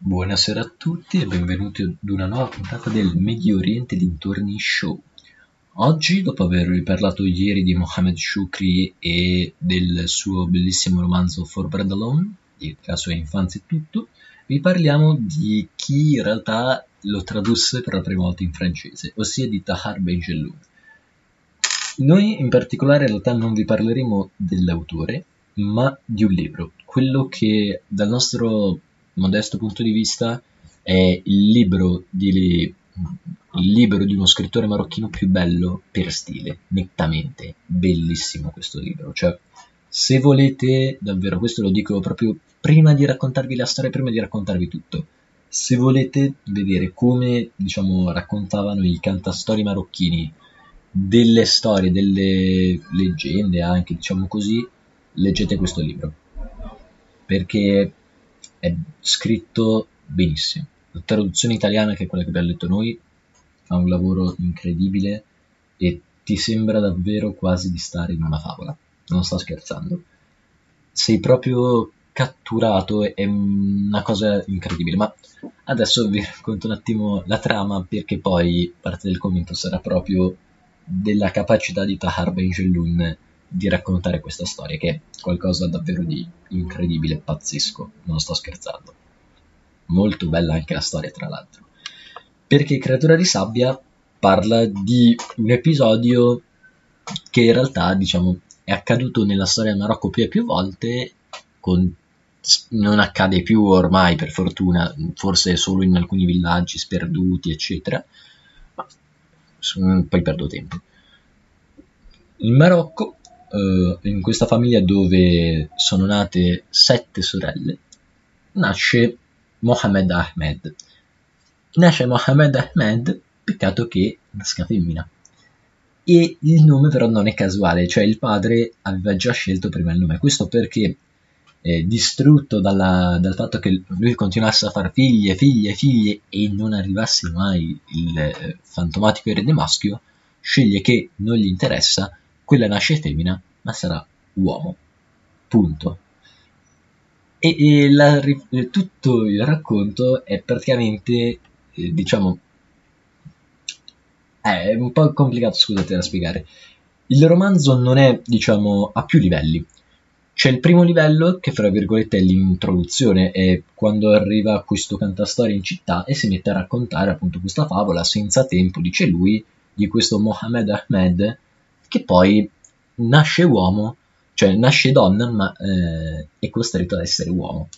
Buonasera a tutti e benvenuti ad una nuova puntata del Medio Oriente dintorni show. Oggi, dopo avervi parlato ieri di Mohamed Shukri e del suo bellissimo romanzo For Bread Alone, la sua infanzia e tutto, vi parliamo di chi in realtà lo tradusse per la prima volta in francese, ossia di Tahar Benjelloun. Noi in particolare in realtà non vi parleremo dell'autore, ma di un libro, quello che dal nostro modesto punto di vista è il libro di, il libro di uno scrittore marocchino più bello per stile, nettamente. Bellissimo questo libro. Cioè, se volete, davvero, questo lo dico proprio prima di raccontarvi la storia, prima di raccontarvi tutto. Se volete vedere come, diciamo, raccontavano i cantastori marocchini delle storie, delle leggende anche, diciamo così, leggete questo libro. Perché è scritto benissimo. La traduzione italiana, che è quella che abbiamo letto noi, fa un lavoro incredibile e ti sembra davvero quasi di stare in una favola. Non sto scherzando. Sei proprio catturato, è una cosa incredibile. Ma adesso vi racconto un attimo la trama perché poi parte del commento sarà proprio della capacità di Tahar Benjelloun di raccontare questa storia, che è qualcosa davvero di incredibile, pazzesco, non sto scherzando. Molto bella anche la storia, tra l'altro. Perché Creatura di Sabbia parla di un episodio che in realtà, diciamo, è accaduto nella storia del Marocco più e più volte, con... non accade più ormai, per fortuna, forse solo in alcuni villaggi sperduti, eccetera, ma poi perdo tempo. In Marocco uh, in questa famiglia dove sono nate sette sorelle, nasce Mohamed Ahmed. Nasce Mohamed Ahmed, peccato che nasca femmina. E il nome però non è casuale, cioè il padre aveva già scelto prima il nome. Questo perché, eh, distrutto dalla, dal fatto che lui continuasse a fare figlie, figlie, figlie e non arrivasse mai il eh, fantomatico erede maschio, sceglie che non gli interessa quella nasce femmina, ma sarà uomo. Punto. E, e la, tutto il racconto è praticamente, eh, diciamo, è un po' complicato, scusate da spiegare. Il romanzo non è, diciamo, a più livelli. C'è il primo livello, che fra virgolette è l'introduzione, è quando arriva questo cantastorie in città e si mette a raccontare appunto questa favola senza tempo, dice lui, di questo Mohammed Ahmed, che poi nasce uomo, cioè nasce donna, ma eh, è costretto ad essere uomo.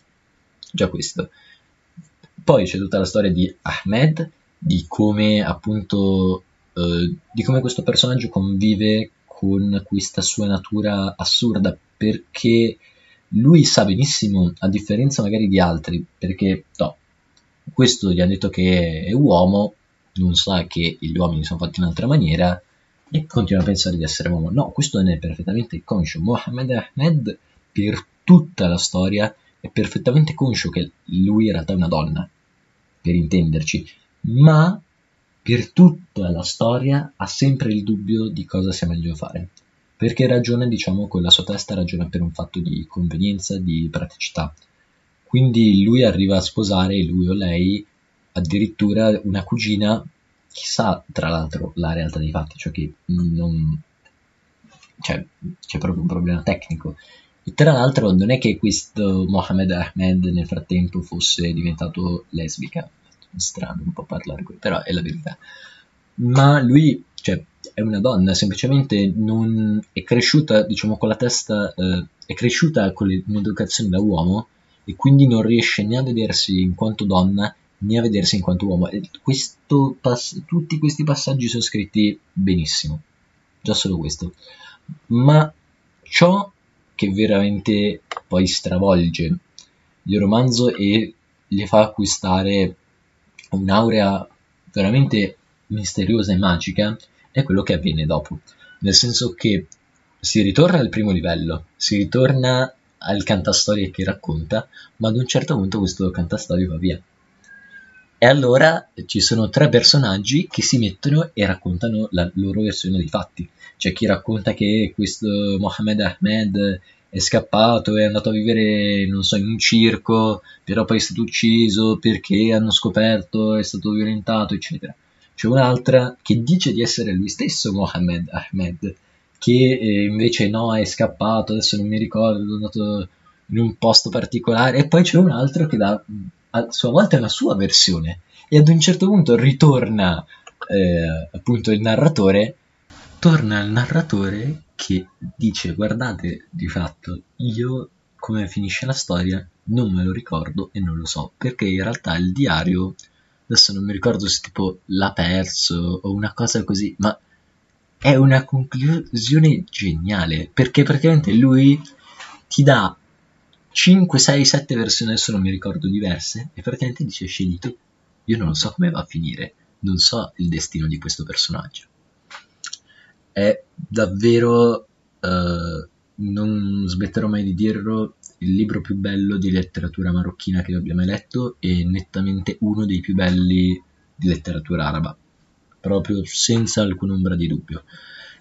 Già questo. Poi c'è tutta la storia di Ahmed, di come appunto, eh, di come questo personaggio convive con questa sua natura assurda, perché lui sa benissimo, a differenza magari di altri, perché no, questo gli ha detto che è uomo, non sa che gli uomini sono fatti in un'altra maniera, e continua a pensare di essere uomo. No, questo ne è perfettamente conscio. Mohammed Ahmed, per tutta la storia, è perfettamente conscio che lui in realtà è una donna, per intenderci, ma per tutta la storia ha sempre il dubbio di cosa sia meglio fare. Perché ragiona, diciamo, con la sua testa ragiona per un fatto di convenienza, di praticità. Quindi lui arriva a sposare, lui o lei, addirittura una cugina chissà tra l'altro la realtà dei fatti, cioè che non... Cioè, c'è proprio un problema tecnico. E tra l'altro non è che questo Mohammed Ahmed nel frattempo fosse diventato lesbica, strano un po' parlare qui, però è la verità. Ma lui, cioè, è una donna, semplicemente non è cresciuta, diciamo, con la testa, eh, è cresciuta con un'educazione da uomo e quindi non riesce né a vedersi in quanto donna né a vedersi in quanto uomo. E pass- tutti questi passaggi sono scritti benissimo, già solo questo. Ma ciò che veramente poi stravolge il romanzo e gli fa acquistare un'aurea veramente misteriosa e magica è quello che avviene dopo. Nel senso che si ritorna al primo livello, si ritorna al cantastorie che racconta, ma ad un certo punto questo cantastorie va via. E allora ci sono tre personaggi che si mettono e raccontano la loro versione dei fatti. C'è chi racconta che questo Mohammed Ahmed è scappato, è andato a vivere, non so, in un circo, però poi è stato ucciso perché hanno scoperto, è stato violentato, eccetera. C'è un'altra che dice di essere lui stesso Mohammed Ahmed, che eh, invece no, è scappato, adesso non mi ricordo, è andato in un posto particolare, e poi c'è un altro che dà a sua volta la sua versione, e ad un certo punto ritorna eh, appunto il narratore, torna il narratore che dice guardate di fatto io come finisce la storia non me lo ricordo e non lo so, perché in realtà il diario adesso non mi ricordo se tipo l'ha perso o una cosa così, ma è una conclusione geniale perché praticamente lui ti dà 5, 6, 7 versioni, adesso non mi ricordo diverse, e praticamente dice scegli tu. Io non so come va a finire, non so il destino di questo personaggio. È davvero, uh, non smetterò mai di dirlo, il libro più bello di letteratura marocchina che abbia mai letto e nettamente uno dei più belli di letteratura araba, proprio senza alcuna ombra di dubbio.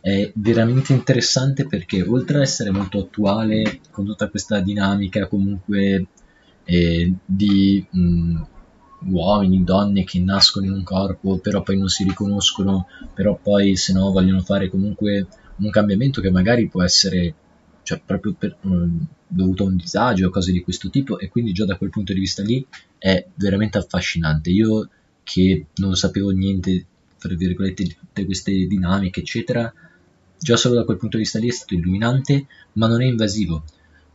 È veramente interessante perché oltre ad essere molto attuale con tutta questa dinamica comunque eh, di mh, uomini, donne che nascono in un corpo però poi non si riconoscono, però poi se no vogliono fare comunque un cambiamento che magari può essere cioè proprio per, mh, dovuto a un disagio o cose di questo tipo e quindi già da quel punto di vista lì è veramente affascinante. Io che non sapevo niente, tra virgolette, di tutte queste dinamiche, eccetera, già solo da quel punto di vista lì è stato illuminante, ma non è invasivo,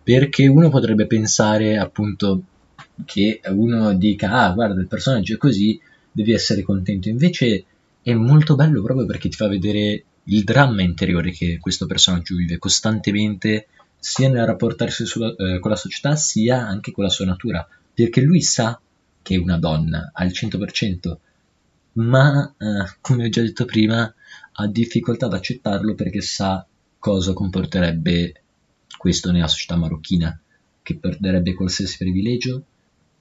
perché uno potrebbe pensare appunto che uno dica, ah guarda il personaggio è così, devi essere contento, invece è molto bello proprio perché ti fa vedere il dramma interiore che questo personaggio vive costantemente sia nel rapportarsi sulla, eh, con la società sia anche con la sua natura. Perché lui sa che è una donna al 100% ma eh, come ho già detto prima ha difficoltà ad accettarlo perché sa cosa comporterebbe questo nella società marocchina che perderebbe qualsiasi privilegio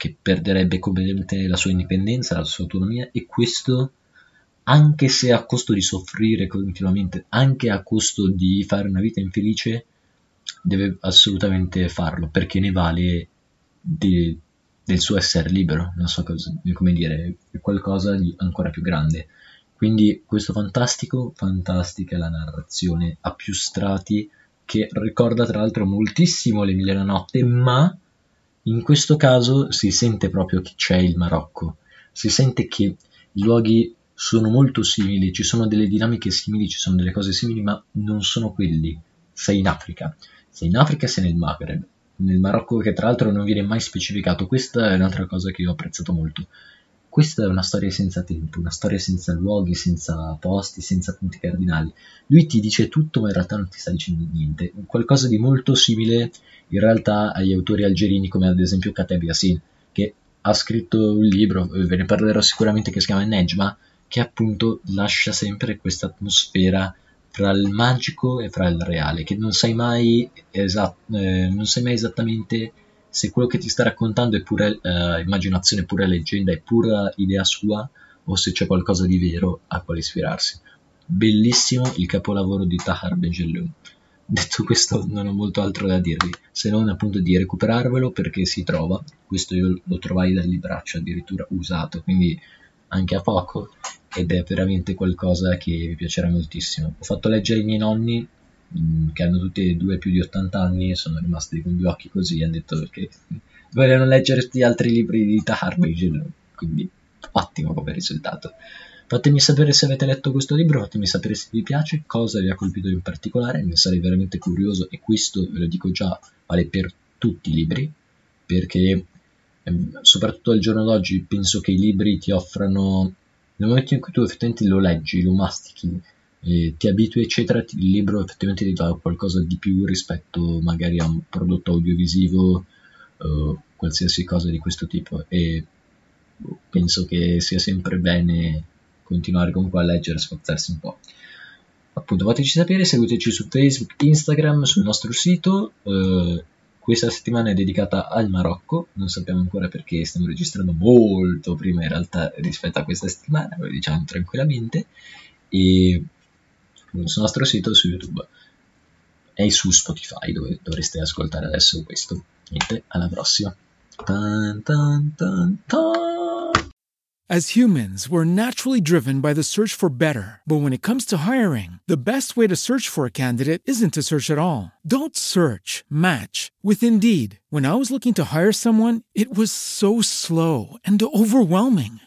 che perderebbe completamente la sua indipendenza, la sua autonomia e questo anche se a costo di soffrire continuamente, anche a costo di fare una vita infelice, deve assolutamente farlo perché ne vale di, del suo essere libero, non so cosa, come dire, è qualcosa di ancora più grande. Quindi questo fantastico, fantastica la narrazione a più strati che ricorda tra l'altro moltissimo l'Emiliana Notte, ma in questo caso si sente proprio che c'è il Marocco, si sente che i luoghi sono molto simili, ci sono delle dinamiche simili, ci sono delle cose simili, ma non sono quelli. Sei in Africa, sei in Africa sei nel Maghreb, nel Marocco che tra l'altro non viene mai specificato, questa è un'altra cosa che ho apprezzato molto. Questa è una storia senza tempo, una storia senza luoghi, senza posti, senza punti cardinali. Lui ti dice tutto ma in realtà non ti sta dicendo niente. Qualcosa di molto simile in realtà agli autori algerini come ad esempio Kateb Yassin, che ha scritto un libro, ve ne parlerò sicuramente, che si chiama Nejma, che appunto lascia sempre questa atmosfera fra il magico e fra il reale, che non sai mai, esat- eh, non sai mai esattamente se quello che ti sta raccontando è pura eh, immaginazione, pura leggenda, è pura idea sua o se c'è qualcosa di vero a quale ispirarsi. Bellissimo il capolavoro di Tahar Benjelloun. Detto questo non ho molto altro da dirvi, se non appunto di recuperarvelo perché si trova, questo io lo trovai dal libraccio addirittura usato, quindi anche a poco ed è veramente qualcosa che mi piacerà moltissimo. Ho fatto leggere ai miei nonni mm, che hanno tutti e due più di 80 anni e sono rimasti con due occhi così, hanno detto perché vogliono leggerti altri libri di Tarbage, quindi ottimo come risultato. Fatemi sapere se avete letto questo libro, fatemi sapere se vi piace, cosa vi ha colpito in particolare, ne sarei veramente curioso e questo, ve lo dico già, vale per tutti i libri, perché ehm, soprattutto al giorno d'oggi penso che i libri ti offrano, nel momento in cui tu effettivamente lo leggi, lo mastichi, eh, ti abitui eccetera, il libro effettivamente ti dà qualcosa di più rispetto magari a un prodotto audiovisivo o qualsiasi cosa di questo tipo e penso che sia sempre bene continuare comunque a leggere e sforzarsi un po'. Appunto, fateci sapere, seguiteci su Facebook, Instagram, sul nostro sito. Eh, questa settimana è dedicata al Marocco, non sappiamo ancora perché stiamo registrando molto prima in realtà rispetto a questa settimana, lo diciamo tranquillamente, e nostro sito su YouTube e su Spotify dove dovreste ascoltare adesso questo. Niente, alla prossima. As humans, we're naturally driven by the search for better. But when it comes to hiring, the best way to search for a candidate isn't to search at all. Don't search, match with Indeed. When I was looking to hire someone, it was so slow and overwhelming.